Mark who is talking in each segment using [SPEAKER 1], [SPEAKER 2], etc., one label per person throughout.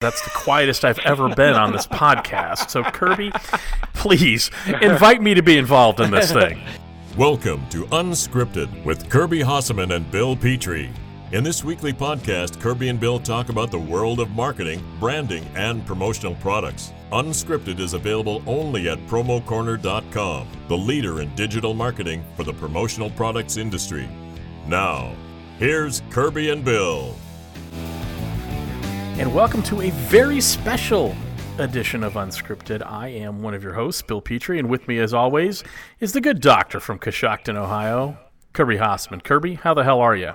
[SPEAKER 1] That's the quietest I've ever been on this podcast. So, Kirby, please invite me to be involved in this thing.
[SPEAKER 2] Welcome to Unscripted with Kirby Hasseman and Bill Petrie. In this weekly podcast, Kirby and Bill talk about the world of marketing, branding, and promotional products. Unscripted is available only at promocorner.com, the leader in digital marketing for the promotional products industry. Now, here's Kirby and Bill
[SPEAKER 1] and welcome to a very special edition of Unscripted. I am one of your hosts, Bill Petrie, and with me, as always, is the good doctor from Coshocton, Ohio, Kirby Hasseman. Kirby, how the hell are you?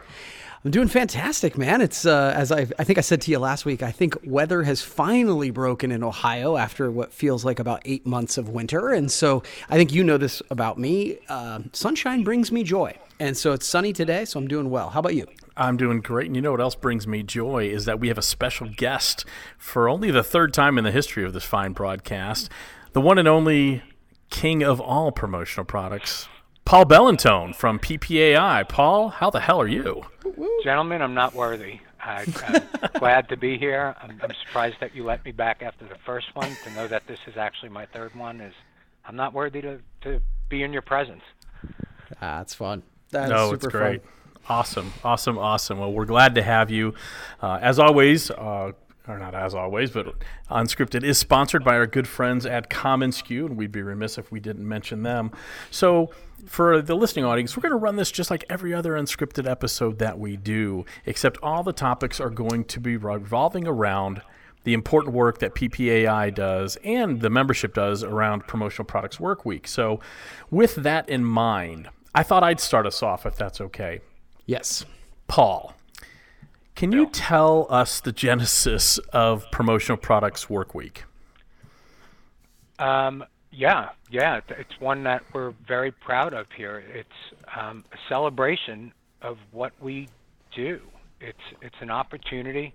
[SPEAKER 3] I'm doing fantastic, man. It's uh, as I, I think I said to you last week. I think weather has finally broken in Ohio after what feels like about eight months of winter, and so I think you know this about me. Uh, sunshine brings me joy, and so it's sunny today, so I'm doing well. How about you?
[SPEAKER 1] I'm doing great. And you know what else brings me joy is that we have a special guest for only the third time in the history of this fine broadcast, the one and only king of all promotional products, Paul Bellantone from PPAI. Paul, how the hell are you?
[SPEAKER 4] Gentlemen, I'm not worthy. I, am glad to be here. I'm, I'm surprised that you let me back after the first one. To know that this is actually my third one is, I'm not worthy to, to be in your presence.
[SPEAKER 3] Ah, that's fun. That's
[SPEAKER 1] no,
[SPEAKER 3] super
[SPEAKER 1] it's great.
[SPEAKER 3] Fun.
[SPEAKER 1] Awesome, awesome, awesome. Well, we're glad to have you. Uh, as always, uh, or not as always, but Unscripted is sponsored by our good friends at commonsku, and we'd be remiss if we didn't mention them. So, for the listening audience, we're going to run this just like every other unscripted episode that we do, except all the topics are going to be revolving around the important work that PPAI does and the membership does around Promotional Products Work Week. So, with that in mind, I thought I'd start us off if that's okay.
[SPEAKER 3] Yes.
[SPEAKER 1] Paul, can you tell us the genesis of Promotional Products Work Week?
[SPEAKER 4] Um, yeah, yeah. It's one that we're very proud of here. It's um, a celebration of what we do. It's it's an opportunity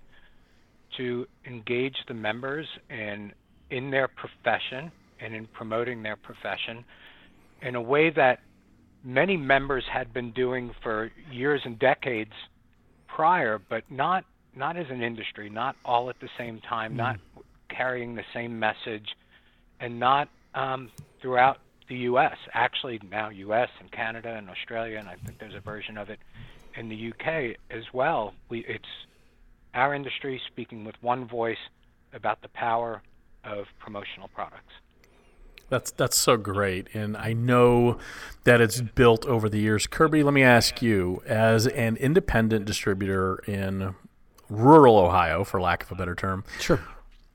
[SPEAKER 4] to engage the members in in their profession and in promoting their profession in a way that many members had been doing for years and decades prior, but not not as an industry, not all at the same time, mm. not carrying the same message, and not um, throughout the U.S. Actually, now U.S. and Canada and Australia, and I think there's a version of it in the U.K. as well. We it's our industry speaking with one voice about the power of promotional products.
[SPEAKER 1] That's that's so great, and I know that it's built over the years. Kirby, let me ask you, as an independent distributor in rural Ohio, for lack of a better term,
[SPEAKER 3] sure,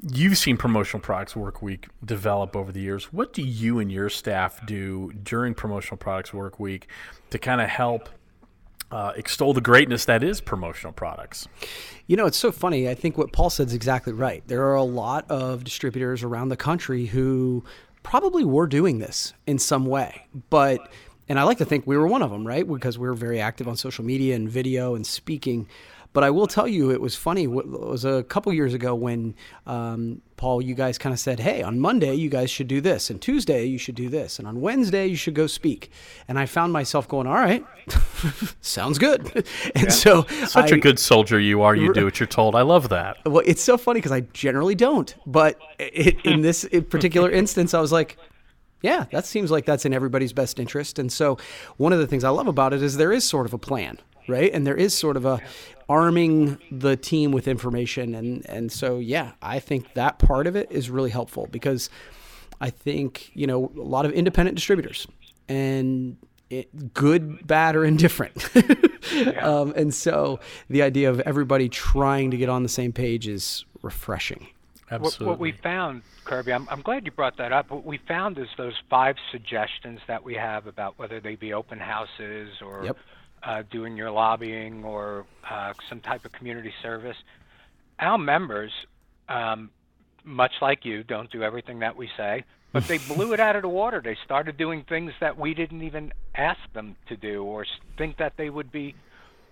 [SPEAKER 1] you've seen promotional products work week develop over the years. What do you and your staff do during promotional products work week to kind of help uh, extol the greatness that is promotional products.
[SPEAKER 3] You know, it's so funny. I think what Paul said is exactly right. There are a lot of distributors around the country who probably were doing this in some way. But, and I like to think we were one of them, right? Because we were very active on social media and video and speaking. But I will tell you, it was funny. It was a couple years ago when um, Paul, you guys kind of said, "Hey, on Monday you guys should do this, and Tuesday you should do this, and on Wednesday you should go speak." And I found myself going, "All right, sounds good." and yeah. so,
[SPEAKER 1] such I, a good soldier you are. You do what you're told. I love that.
[SPEAKER 3] Well, it's so funny because I generally don't, but it, in this particular instance, I was like, yeah, that seems like that's in everybody's best interest. And so, one of the things I love about it is there is sort of a plan, right? And there is sort of a arming the team with information and and so yeah i think that part of it is really helpful because i think you know a lot of independent distributors and it, good bad or indifferent yeah. um, and so the idea of everybody trying to get on the same page is refreshing
[SPEAKER 1] Absolutely.
[SPEAKER 4] What, what we found kirby I'm, I'm glad you brought that up what we found is those five suggestions that we have about whether they be open houses or
[SPEAKER 3] yep
[SPEAKER 4] uh, doing your lobbying or uh, some type of community service. Our members, um, much like you, don't do everything that we say, but they blew it out of the water. They started doing things that we didn't even ask them to do or think that they would be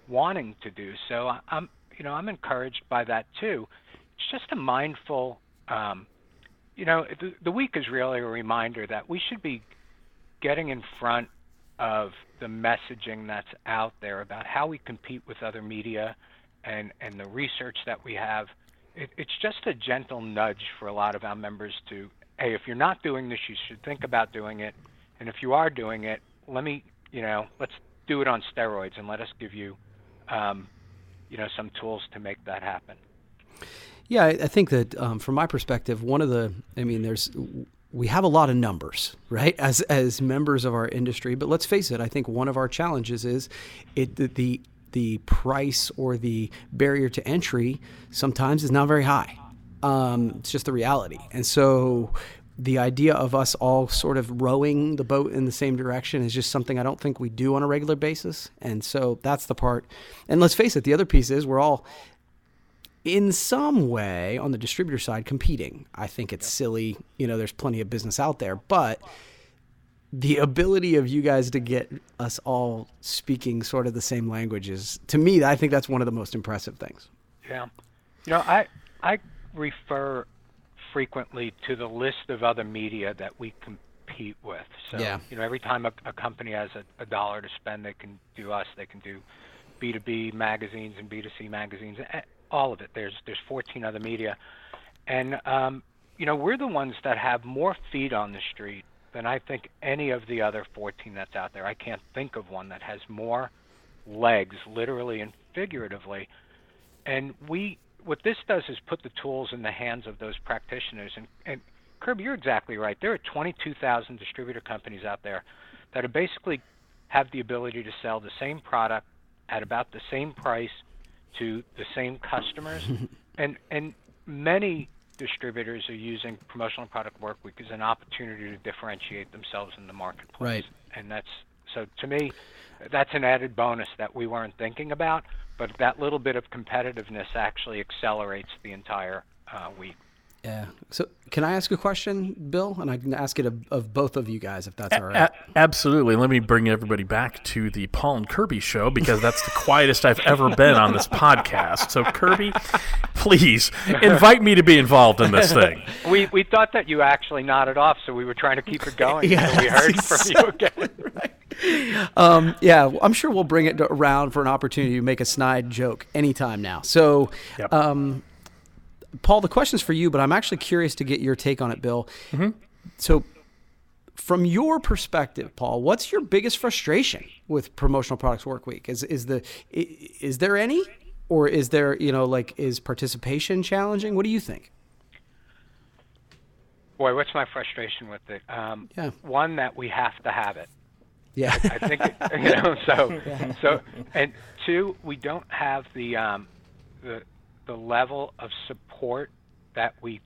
[SPEAKER 4] wanting to do. So I'm, you know, I'm encouraged by that too. It's just a mindful, um, you know, the, the week is really a reminder that we should be getting in front of the messaging that's out there about how we compete with other media and, and the research that we have it, it's just a gentle nudge for a lot of our members to, hey, if you're not doing this, you should think about doing it, and if you are doing it, let me, you know, let's do it on steroids and let us give you, um, you know, some tools to make that happen.
[SPEAKER 3] Yeah, I think that um, from my perspective, one of the, I mean, there's, we have a lot of numbers, right? As as members of our industry, but let's face it, I think one of our challenges is it the, the the price or the barrier to entry sometimes is not very high. Um, it's just the reality. And so the idea of us all sort of rowing the boat in the same direction is just something I don't think we do on a regular basis. And so that's the part. And let's face it, the other piece is we're all in some way on the distributor side competing. I think it's silly. You know, there's plenty of business out there, but the ability of you guys to get us all speaking sort of the same language is to me i think that's one of the most impressive things
[SPEAKER 4] yeah you know i i refer frequently to the list of other media that we compete with so
[SPEAKER 3] yeah.
[SPEAKER 4] you know every time a, a company has a, a dollar to spend they can do us they can do b2b magazines and b2c magazines all of it there's there's 14 other media and um, you know we're the ones that have more feet on the street than I think any of the other 14 that's out there. I can't think of one that has more legs, literally and figuratively. And we, what this does is put the tools in the hands of those practitioners. And, and Kirby, you're exactly right. There are 22,000 distributor companies out there that are basically have the ability to sell the same product at about the same price to the same customers. and and many distributors are using promotional product work week as an opportunity to differentiate themselves in the marketplace.
[SPEAKER 3] Right.
[SPEAKER 4] And that's so to me, that's an added bonus that we weren't thinking about, but that little bit of competitiveness actually accelerates the entire uh, week.
[SPEAKER 3] Yeah. So, can I ask a question, Bill? And I can ask it of, of both of you guys, if that's all right.
[SPEAKER 1] A- absolutely. Let me bring everybody back to the Paul and Kirby show because that's the quietest I've ever been on this podcast. So, Kirby, please invite me to be involved in this thing.
[SPEAKER 4] We we thought that you actually nodded off, so we were trying to keep it going. yeah, we heard from you again.
[SPEAKER 3] right. Um, yeah, I'm sure we'll bring it around for an opportunity to make a snide joke anytime now. So, yep. um, Paul, the question's for you, but I'm actually curious to get your take on it, Bill. Mm-hmm. So, from your perspective, Paul, what's your biggest frustration with promotional products work week? Is is the is there any, or is there you know like is participation challenging? What do you think?
[SPEAKER 4] Boy, what's my frustration with it? Um,
[SPEAKER 3] yeah.
[SPEAKER 4] One that we have to have it.
[SPEAKER 3] Yeah.
[SPEAKER 4] I think it, you know so yeah. so and two we don't have the um, the the level of support that we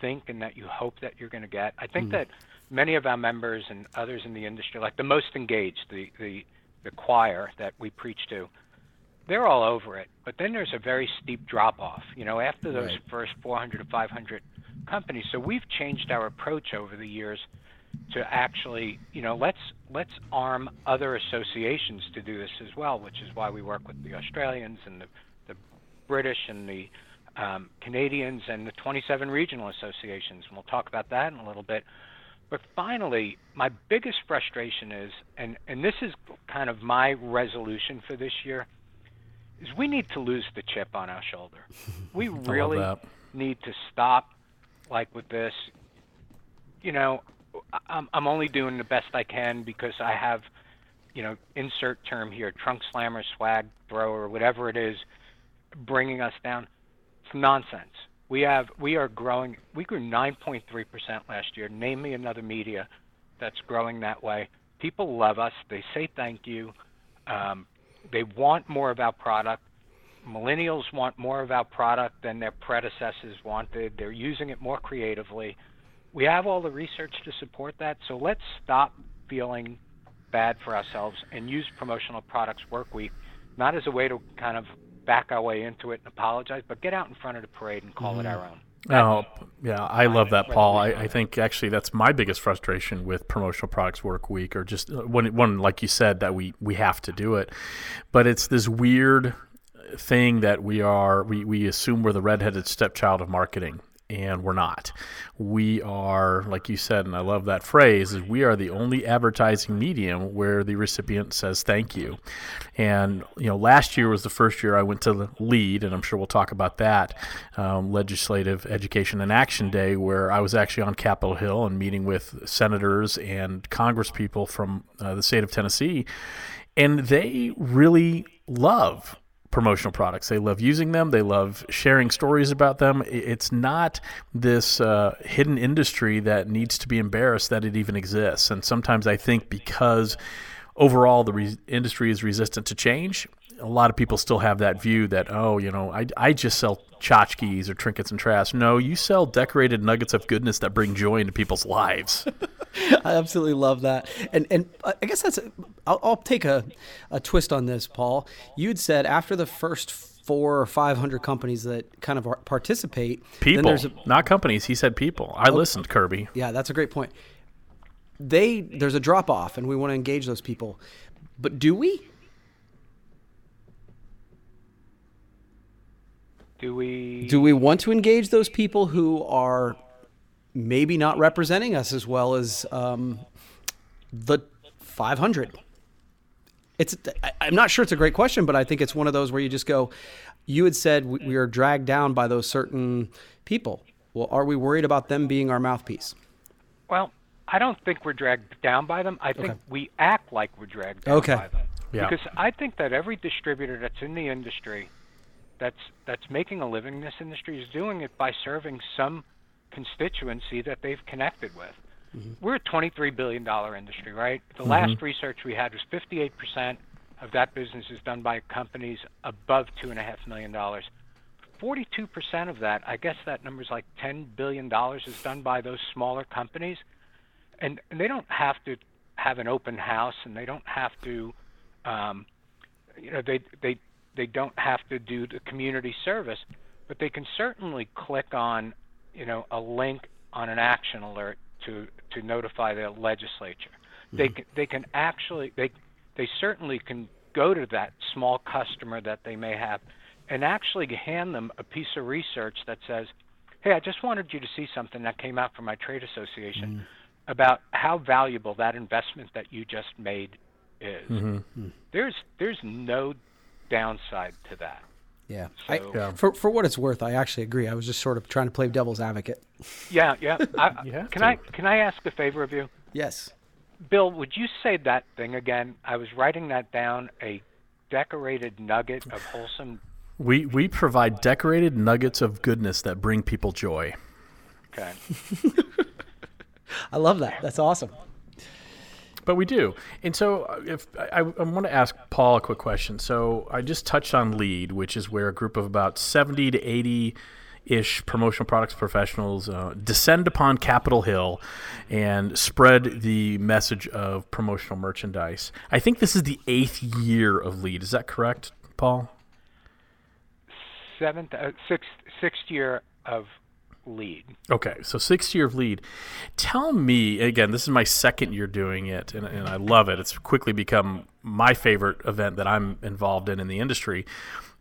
[SPEAKER 4] think and that you hope that you're going to get. I think mm that many of our members and others in the industry, like the most engaged, the, the, the choir that we preach to, they're all over it. But then there's a very steep drop off, you know, after those right. first 400 to 500 companies. So we've changed our approach over the years to actually, you know, let's let's arm other associations to do this as well, which is why we work with the Australians and the British and the um, Canadians and the 27 regional associations. And we'll talk about that in a little bit. But finally, my biggest frustration is, and, and this is kind of my resolution for this year, is we need to lose the chip on our shoulder. We really need to stop like with this. You know, I'm, I'm only doing the best I can because I have, you know, insert term here, trunk slammer, swag thrower, whatever it is bringing us down. It's nonsense. We have we are growing. We grew 9.3% last year. Name me another media that's growing that way. People love us. They say thank you. Um, they want more of our product. Millennials want more of our product than their predecessors wanted. They're using it more creatively. We have all the research to support that. So let's stop feeling bad for ourselves and use promotional products work week not as a way to kind of back our way into it and apologize, but get out in front of the parade and call mm-hmm. it our own.
[SPEAKER 1] oh, yeah, I love that, Paul. I, I, think actually that's my biggest frustration with promotional products work week, or just uh, when one like you said that we we have to do it, but it's this weird thing that we are we we assume we're the redheaded stepchild of marketing, and we're not. We are, like you said, and I love that phrase, is we are the only advertising medium where the recipient says thank you. And you know, last year was the first year I went to lead, and I'm sure we'll talk about that um, legislative education and action day, where I was actually on Capitol Hill and meeting with senators and congresspeople from uh, the state of Tennessee, and they really love promotional products. They love using them. They love sharing stories about them. It's not this uh, hidden industry that needs to be embarrassed that it even exists. And sometimes I think because overall the re- industry is resistant to change, a lot of people still have that view that oh, you know, I, I just sell tchotchkes or trinkets and trash. No, you sell decorated nuggets of goodness that bring joy into people's lives.
[SPEAKER 3] I absolutely love that, and and I guess that's. i will take a, a twist on this, Paul. You'd said after the first four or five hundred companies that kind of participate,
[SPEAKER 1] people, a, not companies. He said people. I oh, listened, Kirby.
[SPEAKER 3] Yeah, that's a great point. They there's a drop off, and we want to engage those people, but do we?
[SPEAKER 4] Do we
[SPEAKER 3] Do we want to engage those people who are maybe not representing us as well as um, the 500? It's I, I'm not sure it's a great question, but I think it's one of those where you just go. You had said we, we are dragged down by those certain people. Well, are we worried about them being our mouthpiece?
[SPEAKER 4] Well, I don't think we're dragged down by them. I think okay. we act like we're dragged down
[SPEAKER 3] okay.
[SPEAKER 4] by them. Yeah. Because I think that every distributor that's in the industry that's that's making a living in this industry is doing it by serving some constituency that they've connected with. Mm-hmm. We're a 23 billion dollar industry, right? The mm-hmm. last research we had was 58 percent of that business is done by companies above two and a half million dollars. 42 percent of that, I guess that number is like 10 billion dollars, is done by those smaller companies, and, and they don't have to have an open house, and they don't have to, um, you know, they they they don't have to do the community service, but they can certainly click on, you know, a link on an action alert to to notify the legislature. Mm-hmm. They can, they can actually they they certainly can go to that small customer that they may have and actually hand them a piece of research that says, "Hey, I just wanted you to see something that came out from my trade association mm-hmm. about how valuable that investment that you just made is." Mm-hmm. There's there's no downside to that.
[SPEAKER 3] Yeah. So, I, yeah. For for what it's worth, I actually agree. I was just sort of trying to play devil's advocate.
[SPEAKER 4] Yeah, yeah. I, can to. I can I ask a favor of you?
[SPEAKER 3] Yes.
[SPEAKER 4] Bill, would you say that thing again? I was writing that down. A decorated nugget of wholesome.
[SPEAKER 1] We we provide decorated nuggets of goodness that bring people joy.
[SPEAKER 4] Okay.
[SPEAKER 3] I love that. That's awesome.
[SPEAKER 1] But we do. And so uh, if I, I, want to ask Paul a quick question. So I just touched on LEAD, which is where a group of about 70 to 80 ish promotional products professionals uh, descend upon Capitol Hill and spread the message of promotional merchandise. I think this is the eighth year of LEAD. Is that correct, Paul?
[SPEAKER 4] Seventh, uh, sixth, sixth year of lead.
[SPEAKER 1] Okay, so sixth year of lead. Tell me again. This is my second year doing it, and, and I love it. It's quickly become my favorite event that I'm involved in in the industry.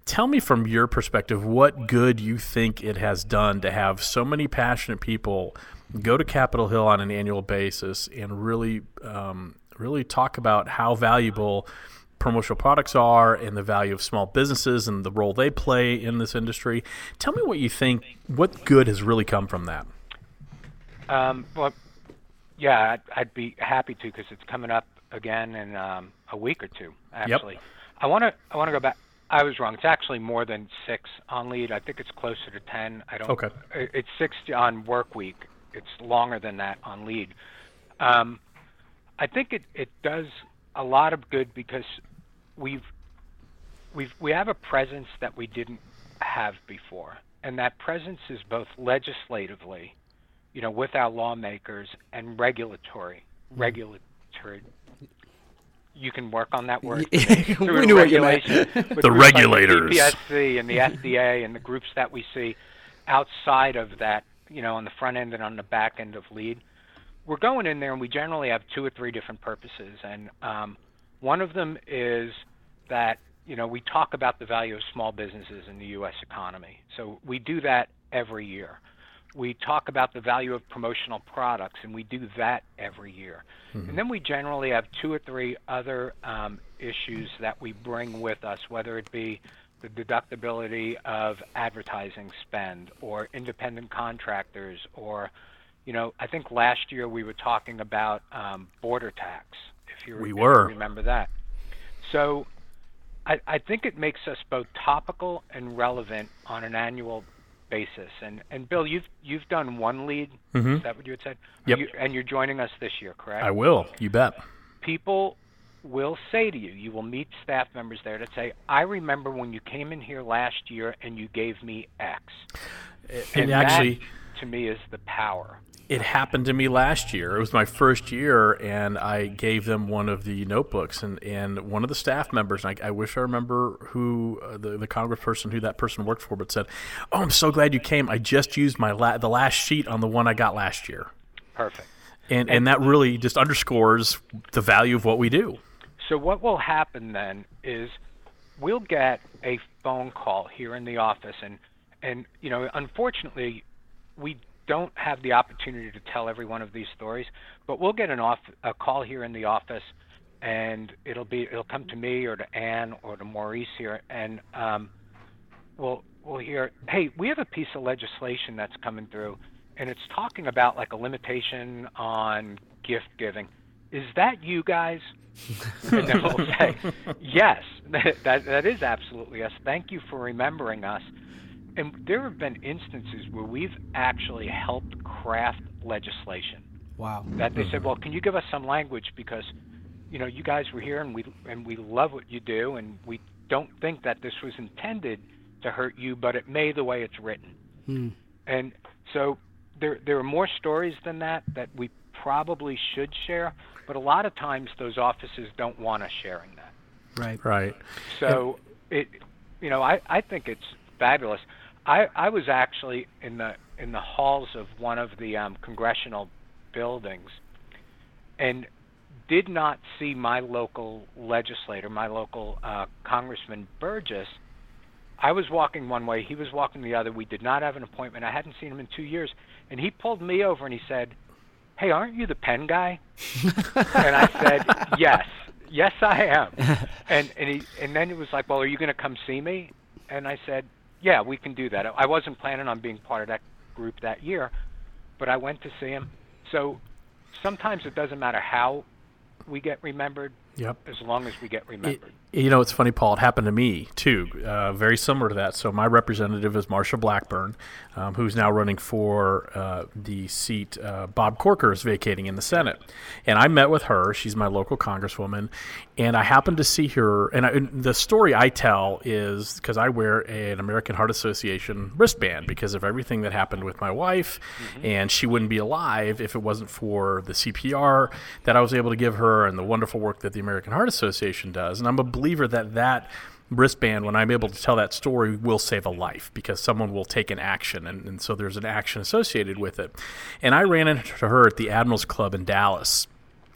[SPEAKER 1] Tell me from your perspective what good you think it has done to have so many passionate people go to Capitol Hill on an annual basis and really, um, really talk about how valuable promotional products are and the value of small businesses and the role they play in this industry. Tell me what you think. What good has really come from that?
[SPEAKER 4] Um, well, yeah, I'd, I'd, be happy to because it's coming up again in um, a week or two. Actually, yep. I want to I want to go back. I was wrong. It's actually more than six on lead. I think it's closer to ten. I don't.
[SPEAKER 1] Okay.
[SPEAKER 4] It's six on work week. It's longer than that on lead. Um, I think it, it does a lot of good because we've we've we have a presence that we didn't have before, and that presence is both legislatively, you know, with our lawmakers and regulatory mm-hmm. regulatory. You can work on that word.
[SPEAKER 3] we knew regulation.
[SPEAKER 1] the regulators,
[SPEAKER 4] like the CPSC and the FDA and the groups that we see outside of that, you know, on the front end and on the back end of lead. We're going in there, and we generally have two or three different purposes, and um, one of them is that you know we talk about the value of small businesses in the U.S. economy. So we do that every year. we talk about the value of promotional products, and we do that every year. Mm-hmm. And then we generally have two or three other um, issues that we bring with us, whether it be the deductibility of advertising spend or independent contractors or you know i think last year we were talking about um, border tax if you,
[SPEAKER 1] we were.
[SPEAKER 4] remember that so I, I think it makes us both topical and relevant on an annual basis and and bill you've you've done one lead
[SPEAKER 1] mm-hmm.
[SPEAKER 4] is that what you had said
[SPEAKER 1] yep.
[SPEAKER 4] You, and you're joining us this year correct
[SPEAKER 1] i will you bet
[SPEAKER 4] people will say to you, you will meet staff members there that say, I remember when you came in here last year and you gave me X.
[SPEAKER 1] And, and actually,
[SPEAKER 4] that, to me, is the power.
[SPEAKER 1] It happened to me last year. It was my first year, and I gave them one of the notebooks. And, and one of the staff members, I, I wish I remember who uh, the, the congressperson who that person worked for, but said, Oh, I'm so glad you came. I just used my la- the last sheet on the one I got last year.
[SPEAKER 4] Perfect.
[SPEAKER 1] And, and, and that really just underscores the value of what we do.
[SPEAKER 4] So what will happen then is we'll get a phone call here in the office, and and you know, unfortunately, we don't have the opportunity to tell every one of these stories, but we'll get an off a call here in the office, and it'll be it'll come to me or to Ann or to Maurice here, and um, we'll we'll hear, hey, we have a piece of legislation that's coming through, and it's talking about like a limitation on gift giving. Is that you guys? and then we'll say, yes, that, that, that is absolutely us. Thank you for remembering us. And there have been instances where we've actually helped craft legislation.
[SPEAKER 3] Wow.
[SPEAKER 4] That they said, well, can you give us some language because, you know, you guys were here and we and we love what you do and we don't think that this was intended to hurt you, but it may the way it's written.
[SPEAKER 3] Hmm.
[SPEAKER 4] And so there there are more stories than that that we probably should share, but a lot of times those offices don't want us sharing that.
[SPEAKER 3] Right.
[SPEAKER 1] Right.
[SPEAKER 4] So it, you know, I, I think it's fabulous. I, I was actually in the in the halls of one of the um, congressional buildings, and did not see my local legislator, my local uh, Congressman Burgess. I was walking one way, he was walking the other. We did not have an appointment. I hadn't seen him in two years, and he pulled me over and he said, hey, aren't you the pen guy? and I said, yes, yes, I am. And and he and then it was like, well, are you going to come see me? And I said, yeah, we can do that. I wasn't planning on being part of that group that year, but I went to see him. So sometimes it doesn't matter how we get remembered.
[SPEAKER 1] Yep.
[SPEAKER 4] As long as we get remembered.
[SPEAKER 1] You know, it's funny, Paul. It happened to me too. Uh, very similar to that. So my representative is Marsha Blackburn, um, who's now running for uh, the seat uh, Bob Corker is vacating in the Senate. And I met with her. She's my local congresswoman, and I happened to see her. And, I, and the story I tell is because I wear an American Heart Association wristband because of everything that happened with my wife, mm-hmm. and she wouldn't be alive if it wasn't for the CPR that I was able to give her and the wonderful work that the American Heart Association does. And I'm a believer that that wristband, when I'm able to tell that story, will save a life because someone will take an action. And, and so there's an action associated with it. And I ran into her at the Admirals Club in Dallas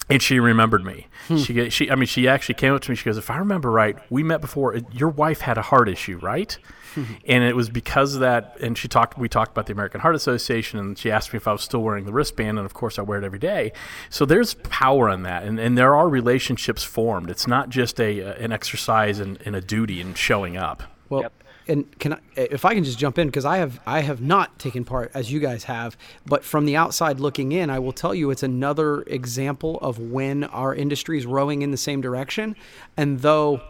[SPEAKER 1] and she remembered me. Hmm. She, she, I mean, she actually came up to me. She goes, "If I remember right, we met before. Uh, your wife had a heart issue, right?" Hmm. and it was because of that. And she talked. We talked about the American Heart Association, and she asked me if I was still wearing the wristband, and of course I wear it every day. So there's power in that, and, and there are relationships formed. It's not just a uh, an exercise and, and a duty and showing up.
[SPEAKER 3] Well, yep and can I, if I can just jump in because I have I have not taken part as you guys have, but from the outside looking in, I will tell you it's another example of when our industry is rowing in the same direction, and though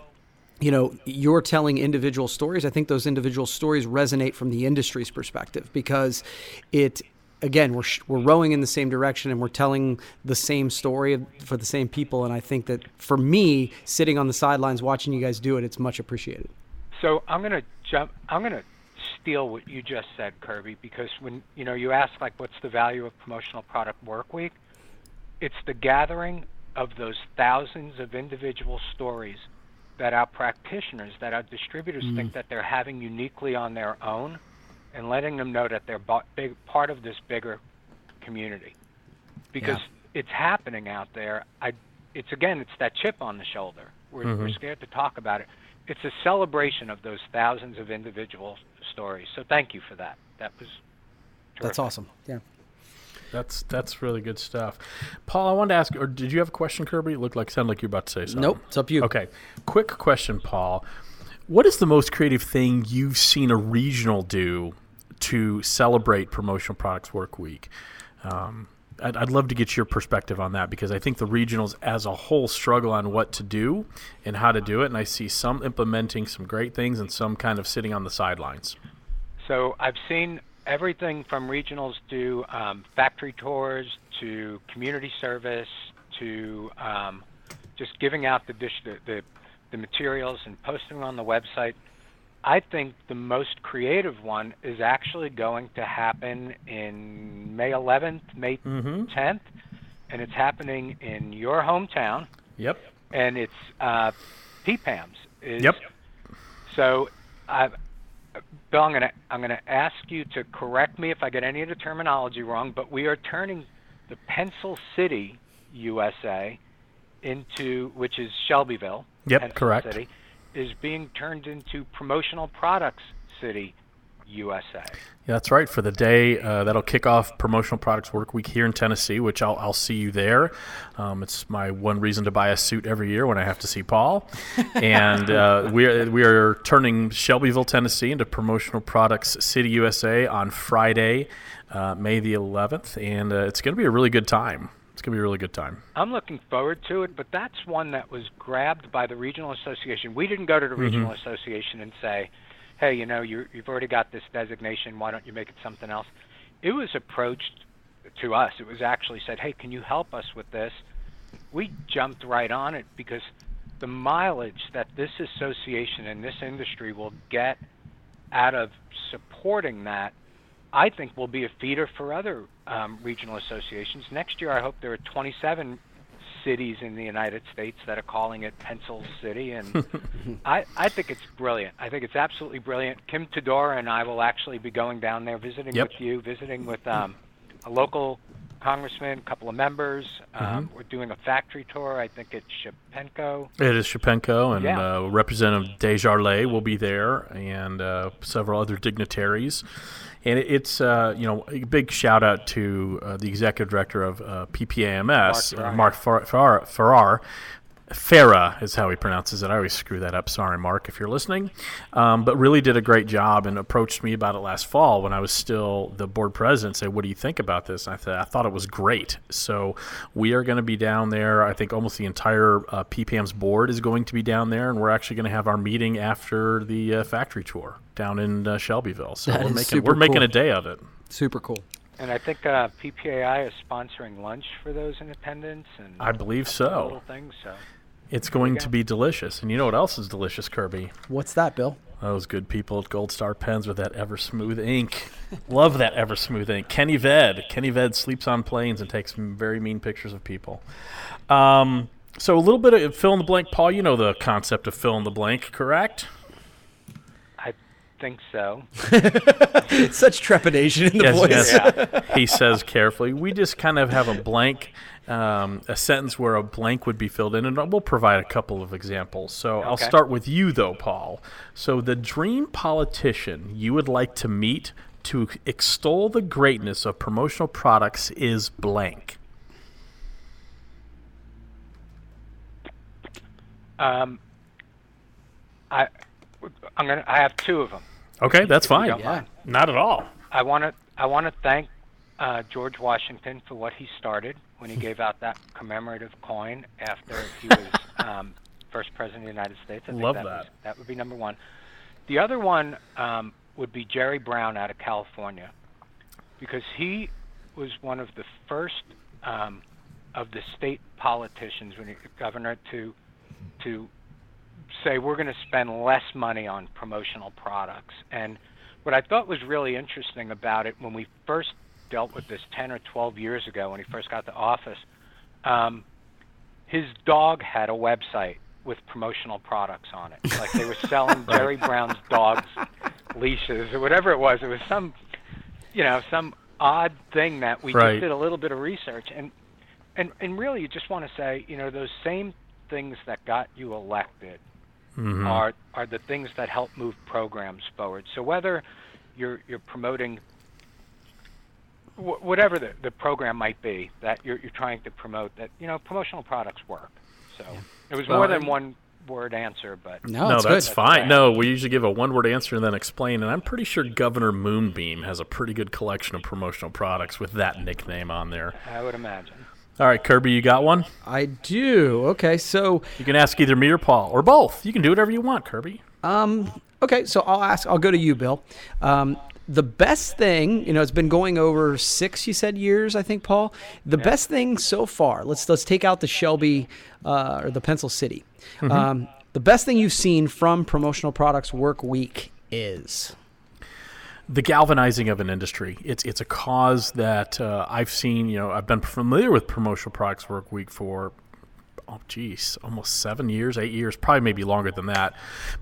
[SPEAKER 3] you know you're telling individual stories i think those individual stories resonate from the industry's perspective because it again we're we're rowing in the same direction and we're telling the same story for the same people. And i think that for me sitting on the sidelines watching you guys do it it's much appreciated
[SPEAKER 4] so I'm going to jump. I'm to steal what you just said, Kirby, because when you know you ask like what's the value of promotional product work week, it's the gathering of those thousands of individual stories that our practitioners, that our distributors mm. think that they're having uniquely on their own, and letting them know that they're big, part of this bigger community, because yeah. it's happening out there. I, it's again, it's that chip on the shoulder. We're, mm-hmm. we're scared to talk about it it's a celebration of those thousands of individual stories. So thank you for that. That was terrific.
[SPEAKER 3] That's awesome. Yeah.
[SPEAKER 1] That's that's really good stuff. Paul, I wanted to ask, or did you have a question, Kirby? It looked like sounded like you're about to say something.
[SPEAKER 3] Nope. It's up to you.
[SPEAKER 1] Okay. Quick question, Paul. What is the most creative thing you've seen a regional do to celebrate Promotional Products Work Week? Um, I'd, I'd love to get your perspective on that because I think the regionals as a whole struggle on what to do and how to do it. And I see some implementing some great things and some kind of sitting on the sidelines.
[SPEAKER 4] So I've seen everything from regionals to um, factory tours to community service to um, just giving out the, dish, the, the the materials and posting on the website. I think the most creative one is actually going to happen in May 11th, May 10th, and it's happening in your hometown,
[SPEAKER 1] Yep.
[SPEAKER 4] and it's uh, PPAMS. Is,
[SPEAKER 1] Yep.
[SPEAKER 4] So, I, Bill, I'm gonna I'm gonna ask you to correct me if I get any of the terminology wrong, but we are turning the Pencil City, USA, into which is Shelbyville.
[SPEAKER 1] Yep,
[SPEAKER 4] Pencil
[SPEAKER 1] correct.
[SPEAKER 4] City, is being turned into Promotional Products City, USA.
[SPEAKER 1] Yeah, that's right. For the day uh, that'll kick off Promotional Products Work Week here in Tennessee, which I'll, I'll see you there. Um, it's my one reason to buy a suit every year when I have to see Paul. and uh, we are we are turning Shelbyville, Tennessee, into Promotional Products City USA on Friday, uh, May the 11th, and uh, it's going to be a really good time. To be a really good time.
[SPEAKER 4] I'm looking forward to it, but that's one that was grabbed by the regional association. We didn't go to the regional mm-hmm. association and say, "Hey, you know, you you've already got this designation. Why don't you make it something else?" It was approached to us. It was actually said, "Hey, can you help us with this?" We jumped right on it because the mileage that this association and this industry will get out of supporting that I think will be a feeder for other um, regional associations. Next year, I hope there are 27 cities in the United States that are calling it Pencil City, and I, I think it's brilliant. I think it's absolutely brilliant. Kim Tadora and I will actually be going down there, visiting
[SPEAKER 1] Yep.
[SPEAKER 4] with you, visiting with um, a local congressman, a couple of members. Um, We're doing a factory tour. I think it's Shapenko.
[SPEAKER 1] It is Shapenko, and
[SPEAKER 4] Yeah.
[SPEAKER 1] uh, Representative DesJarlais will be there, and uh, several other dignitaries. And it, it's uh, you know a big shout out to uh, the executive director of uh, PPAMS,
[SPEAKER 4] Mark
[SPEAKER 1] Mark Farrar. Farrar, Farrar. Farah is how he pronounces it. I always screw that up. Sorry, Mark, if you're listening. Um, but really did a great job and approached me about it last fall when I was still the board president. Said, "What do you think about this?" And I thought I thought it was great. So we are going to be down there. I think almost the entire uh, PPAM's board is going to be down there, and we're actually going to have our meeting after the uh, factory tour down in uh, Shelbyville. So
[SPEAKER 3] That
[SPEAKER 1] we're making we're making a day of it.
[SPEAKER 3] Super cool.
[SPEAKER 4] And I think uh, PPAI is sponsoring lunch for those in attendance, and
[SPEAKER 1] I believe so.
[SPEAKER 4] little things. So
[SPEAKER 1] It's going to be delicious. And you know what else is delicious, Kirby?
[SPEAKER 3] What's that, Bill?
[SPEAKER 1] Those good people at Gold Star Pens with that ever smooth ink. Love that ever smooth ink. Kenny Ved. Kenny Ved sleeps on planes and takes very mean pictures of people. Um, so a little bit of fill in the blank. Paul, you know the concept of fill in the blank, correct?
[SPEAKER 4] I think so.
[SPEAKER 3] Such trepidation in the
[SPEAKER 1] Yes,
[SPEAKER 3] voice.
[SPEAKER 1] yes. he says carefully. We just kind of have a blank, um, a sentence where a blank would be filled in, and we'll provide a couple of examples. So I'll start with you, though, Paul. So the dream politician you would like to meet to extol the greatness of promotional products is blank.
[SPEAKER 4] Um, I, I'm gonna. I have two of them.
[SPEAKER 1] Okay, that's fine.
[SPEAKER 4] don't mind.
[SPEAKER 1] Not at all.
[SPEAKER 4] I want to. I want to thank uh, George Washington for what he started when he gave out that commemorative coin after he was um, first president of the United States. I think
[SPEAKER 1] Love
[SPEAKER 4] that.
[SPEAKER 1] that.
[SPEAKER 4] was- that would be number one. The other one um, would be Jerry Brown out of California, because he was one of the first um, of the state politicians when he governor to to say we're going to spend less money on promotional products. And what I thought was really interesting about it when we first dealt with this 10 or 12 years ago when he first got to office, um, his dog had a website with promotional products on it. Like they were selling Jerry Brown's dog's leashes or whatever it was. It was some, you know, some odd thing that we
[SPEAKER 1] Right.
[SPEAKER 4] just did a little bit of research and and and really you just want to say, you know, those same things that got you elected Mm-hmm. are are the things that help move programs forward. So whether you're you're promoting wh- whatever the, the program might be that you're, you're trying to promote, that you know promotional products work. So it was
[SPEAKER 1] Well,
[SPEAKER 4] more than one word answer, but
[SPEAKER 3] No,
[SPEAKER 1] no,
[SPEAKER 3] it's
[SPEAKER 1] that's
[SPEAKER 3] good.
[SPEAKER 1] fine.
[SPEAKER 4] right.
[SPEAKER 1] No, we usually give a one word answer and then explain. And I'm pretty sure Governor Moonbeam has a pretty good collection of promotional products with that nickname on there.
[SPEAKER 4] I would imagine.
[SPEAKER 1] All right, Kirby, you got one?
[SPEAKER 3] I do. Okay, so
[SPEAKER 1] You can ask either me or Paul or both. You can do whatever you want, Kirby.
[SPEAKER 3] Um, okay, so I'll ask. I'll go to you, Bill. Um, the best thing, you know, it's been going over six. You said years, I think, Paul. The best thing so far. Let's let's take out the Shelby uh, or the Pencil City. Um, the best thing you've seen from promotional products work week is.
[SPEAKER 1] The galvanizing of an industry. It's it's a cause that uh, I've seen. You know, I've been familiar with promotional products work week for. Oh, geez, almost seven years, eight years, probably maybe longer than that.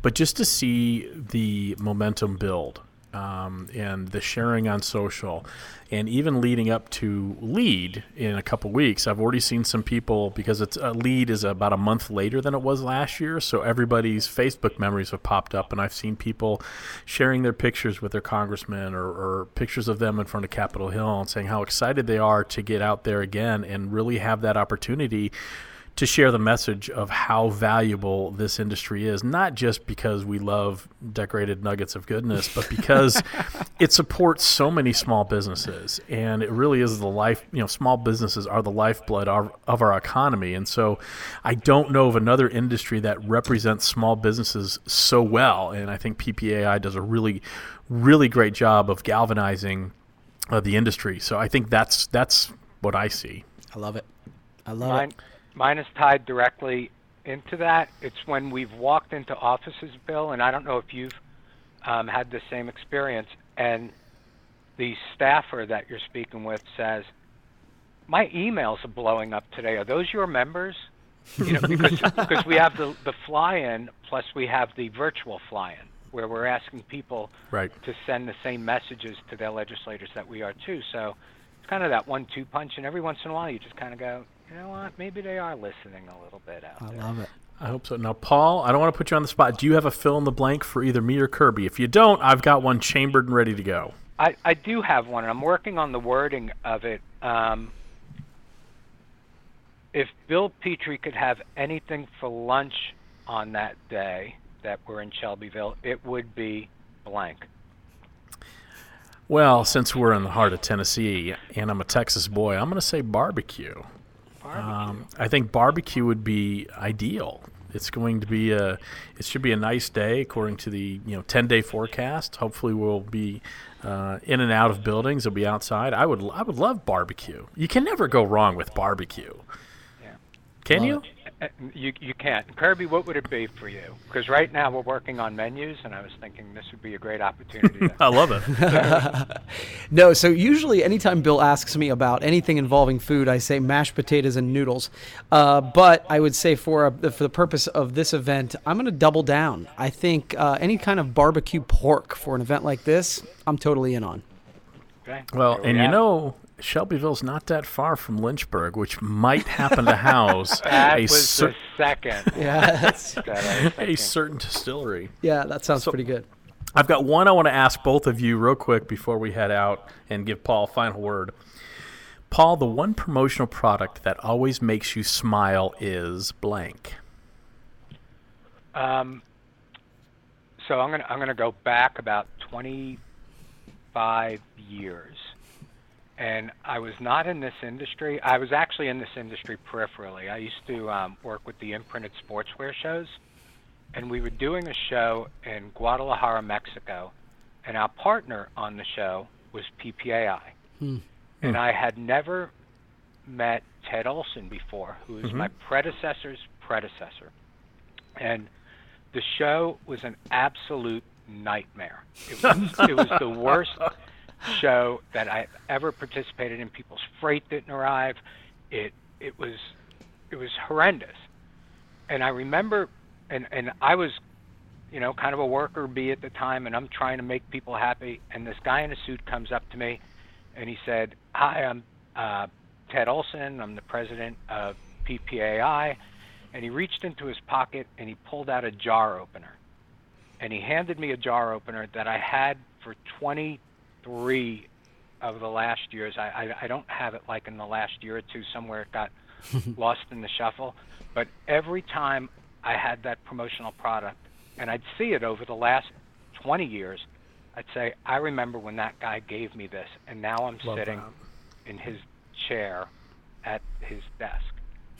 [SPEAKER 1] But just to see the momentum build um, and the sharing on social, and even leading up to lead in a couple weeks, I've already seen some people because it's a lead is about a month later than it was last year. So everybody's Facebook memories have popped up, and I've seen people sharing their pictures with their congressman or, or pictures of them in front of Capitol Hill and saying how excited they are to get out there again and really have that opportunity to share the message of how valuable this industry is, not just because we love decorated nuggets of goodness, but because it supports so many small businesses. And it really is the life, you know, small businesses are the lifeblood of, of our economy. And so I don't know of another industry that represents small businesses so well. And I think PPAI does a really, really great job of galvanizing uh, the industry. So I think that's that's what I see.
[SPEAKER 3] I love it. I love
[SPEAKER 4] Mine,
[SPEAKER 3] it.
[SPEAKER 4] Mine is tied directly into that. It's when we've walked into offices, Bill, and I don't know if you've um, had the same experience, and the staffer that you're speaking with says, "My emails are blowing up today. Are those your members?" You know, because because we have the the fly-in plus we have the virtual fly-in where we're asking people
[SPEAKER 1] Right.
[SPEAKER 4] to send the same messages to their legislators that we are too. So it's kind of that one-two punch, and every once in a while you just kind of go, you know what? Maybe they are listening a little bit out there.
[SPEAKER 3] I
[SPEAKER 4] there.
[SPEAKER 3] love it.
[SPEAKER 1] I hope so. Now, Paul, I don't want to put you on the spot. Do you have a fill in the blank for either me or Kirby? If you don't, I've got one chambered and ready to go.
[SPEAKER 4] I, I do have one, and I'm working on the wording of it. Um, if Bill Petrie could have anything for lunch on that day that we're in Shelbyville, it would be blank.
[SPEAKER 1] Well, since we're in the heart of Tennessee and I'm a Texas boy, I'm going to say barbecue.
[SPEAKER 4] Barbecue.
[SPEAKER 1] Um, I think barbecue would be ideal. It's going to be a. It should be a nice day according to the you know 10 day forecast. Hopefully, we'll be uh, in and out of buildings. We'll be outside. I would. I would love barbecue. You can never go wrong with barbecue.
[SPEAKER 4] Yeah.
[SPEAKER 1] Can
[SPEAKER 3] Love
[SPEAKER 1] you?
[SPEAKER 4] Uh, You you can't. Kirby, what would it be for you? Because right now we're working on menus, and I was thinking this would be a great opportunity. to,
[SPEAKER 1] I love it.
[SPEAKER 3] No, so usually anytime Bill asks me about anything involving food, I say mashed potatoes and noodles. Uh, but I would say for a, for the purpose of this event, I'm going to double down. I think uh, any kind of barbecue pork for an event like this, I'm totally in on.
[SPEAKER 4] okay?
[SPEAKER 1] Well,
[SPEAKER 4] There we
[SPEAKER 1] and you
[SPEAKER 4] have it.
[SPEAKER 1] know, Shelbyville's not that far from Lynchburg, which might happen to house
[SPEAKER 4] that
[SPEAKER 1] a,
[SPEAKER 4] was
[SPEAKER 1] cer-
[SPEAKER 4] the second.
[SPEAKER 3] Yeah, that's,
[SPEAKER 4] that
[SPEAKER 1] a certain distillery.
[SPEAKER 3] yeah, that sounds pretty good.
[SPEAKER 1] I've got one I want to ask both of you real quick before we head out and give Paul a final word. Paul, the one promotional product that always makes you smile is blank.
[SPEAKER 4] Um, so I'm gonna I'm gonna go back about 25 years, and I was not in this industry. I was actually in this industry peripherally. I used to um, work with the imprinted sportswear shows, and we were doing a show in Guadalajara, Mexico, and our partner on the show was PPAI, hmm. and hmm. I had never met Ted Olson before, who was mm-hmm. my predecessor's predecessor, and the show was an absolute nightmare. It was, it was the worst show that I ever participated in. People's freight didn't arrive. It it was it was horrendous. And I remember, and and I was, you know, kind of a worker bee at the time, and I'm trying to make people happy. And this guy in a suit comes up to me, and he said, "Hi, I'm uh, Ted Olson. I'm the president of PPAI." And he reached into his pocket and he pulled out a jar opener and he handed me a jar opener that I had for 23 of the last years. I, I, I don't have it like in the last year or two somewhere it got lost in the shuffle. But every time I had that promotional product, and I'd see it over the last 20 years, I'd say, I remember when that guy gave me this, and now I'm
[SPEAKER 1] Love
[SPEAKER 4] sitting
[SPEAKER 1] that.
[SPEAKER 4] in his chair at his desk.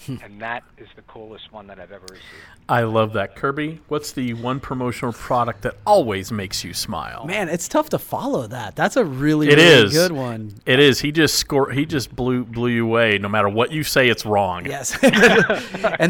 [SPEAKER 4] and that is the coolest one that I've ever received.
[SPEAKER 1] I love that. Kirby, what's the one promotional product that always makes you smile?
[SPEAKER 3] Man, it's tough to follow that. That's a really,
[SPEAKER 1] It
[SPEAKER 3] really
[SPEAKER 1] is.
[SPEAKER 3] good one.
[SPEAKER 1] It is. He just score. He just blew blew you away. No matter what you say, it's wrong.
[SPEAKER 3] Yes, and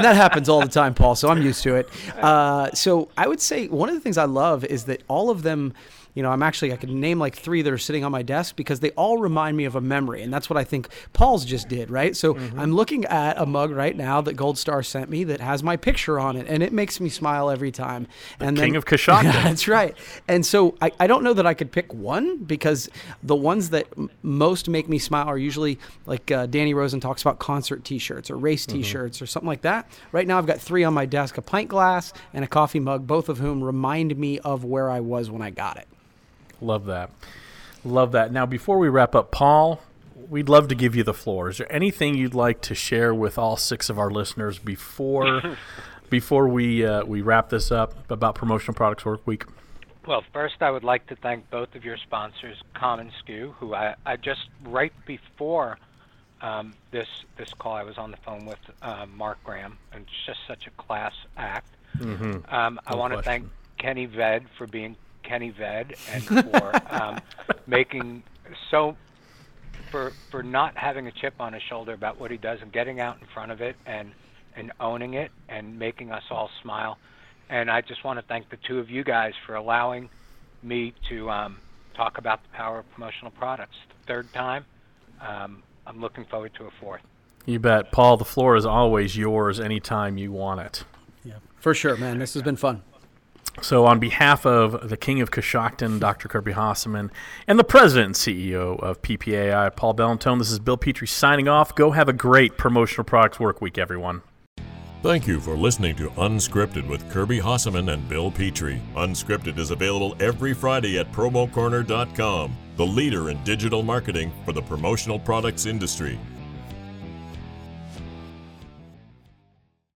[SPEAKER 3] that happens all the time, Paul. So I'm used to it. Uh, so I would say one of the things I love is that all of them. You know, I'm actually I could name like three that are sitting on my desk because they all remind me of a memory, and that's what I think Paul's just did, right? So
[SPEAKER 1] Mm-hmm.
[SPEAKER 3] I'm looking at a mug right now that Gold Star sent me that has my picture on it, and it makes me smile every time. and
[SPEAKER 1] King of Coshocton.
[SPEAKER 3] Yeah, that's right. And so I, I don't know that I could pick one because the ones that m- most make me smile are usually like uh, Danny Rosen talks about concert T-shirts or race
[SPEAKER 1] Mm-hmm.
[SPEAKER 3] T-shirts or something like that. Right now I've got three on my desk: a pint glass and a coffee mug, both of whom remind me of where I was when I got it.
[SPEAKER 1] Love that. Love that. Now, before we wrap up, Paul, we'd love to give you the floor. Is there anything you'd like to share with all six of our listeners before before we uh, we wrap this up about promotional products work week?
[SPEAKER 4] Well, first, I would like to thank both of your sponsors, commonsku, who I, I just right before um, this this call, I was on the phone with uh, Mark Graham, and it's just such a class act. Um, I
[SPEAKER 1] No
[SPEAKER 4] want to thank Kenny Ved for being Kenny Ved and for um, making so for for not having a chip on his shoulder about what he does and getting out in front of it and and owning it and making us all smile. And I just want to thank the two of you guys for allowing me to um, talk about the power of promotional products. The Third time, um, I'm looking forward to a fourth.
[SPEAKER 1] You bet, Paul. The floor is always yours anytime you want it.
[SPEAKER 3] Yeah, for sure, man. This has been fun.
[SPEAKER 1] So, on behalf of the King of Coshocton, Dr. Kirby Hasseman, and the President and CEO of PPAI, Paul Bellantone, this is Bill Petrie signing off. Go have a great promotional products work week, everyone.
[SPEAKER 2] Thank you for listening to Unscripted with Kirby Hasseman and Bill Petrie. Unscripted is available every Friday at promocorner.com, the leader in digital marketing for the promotional products industry.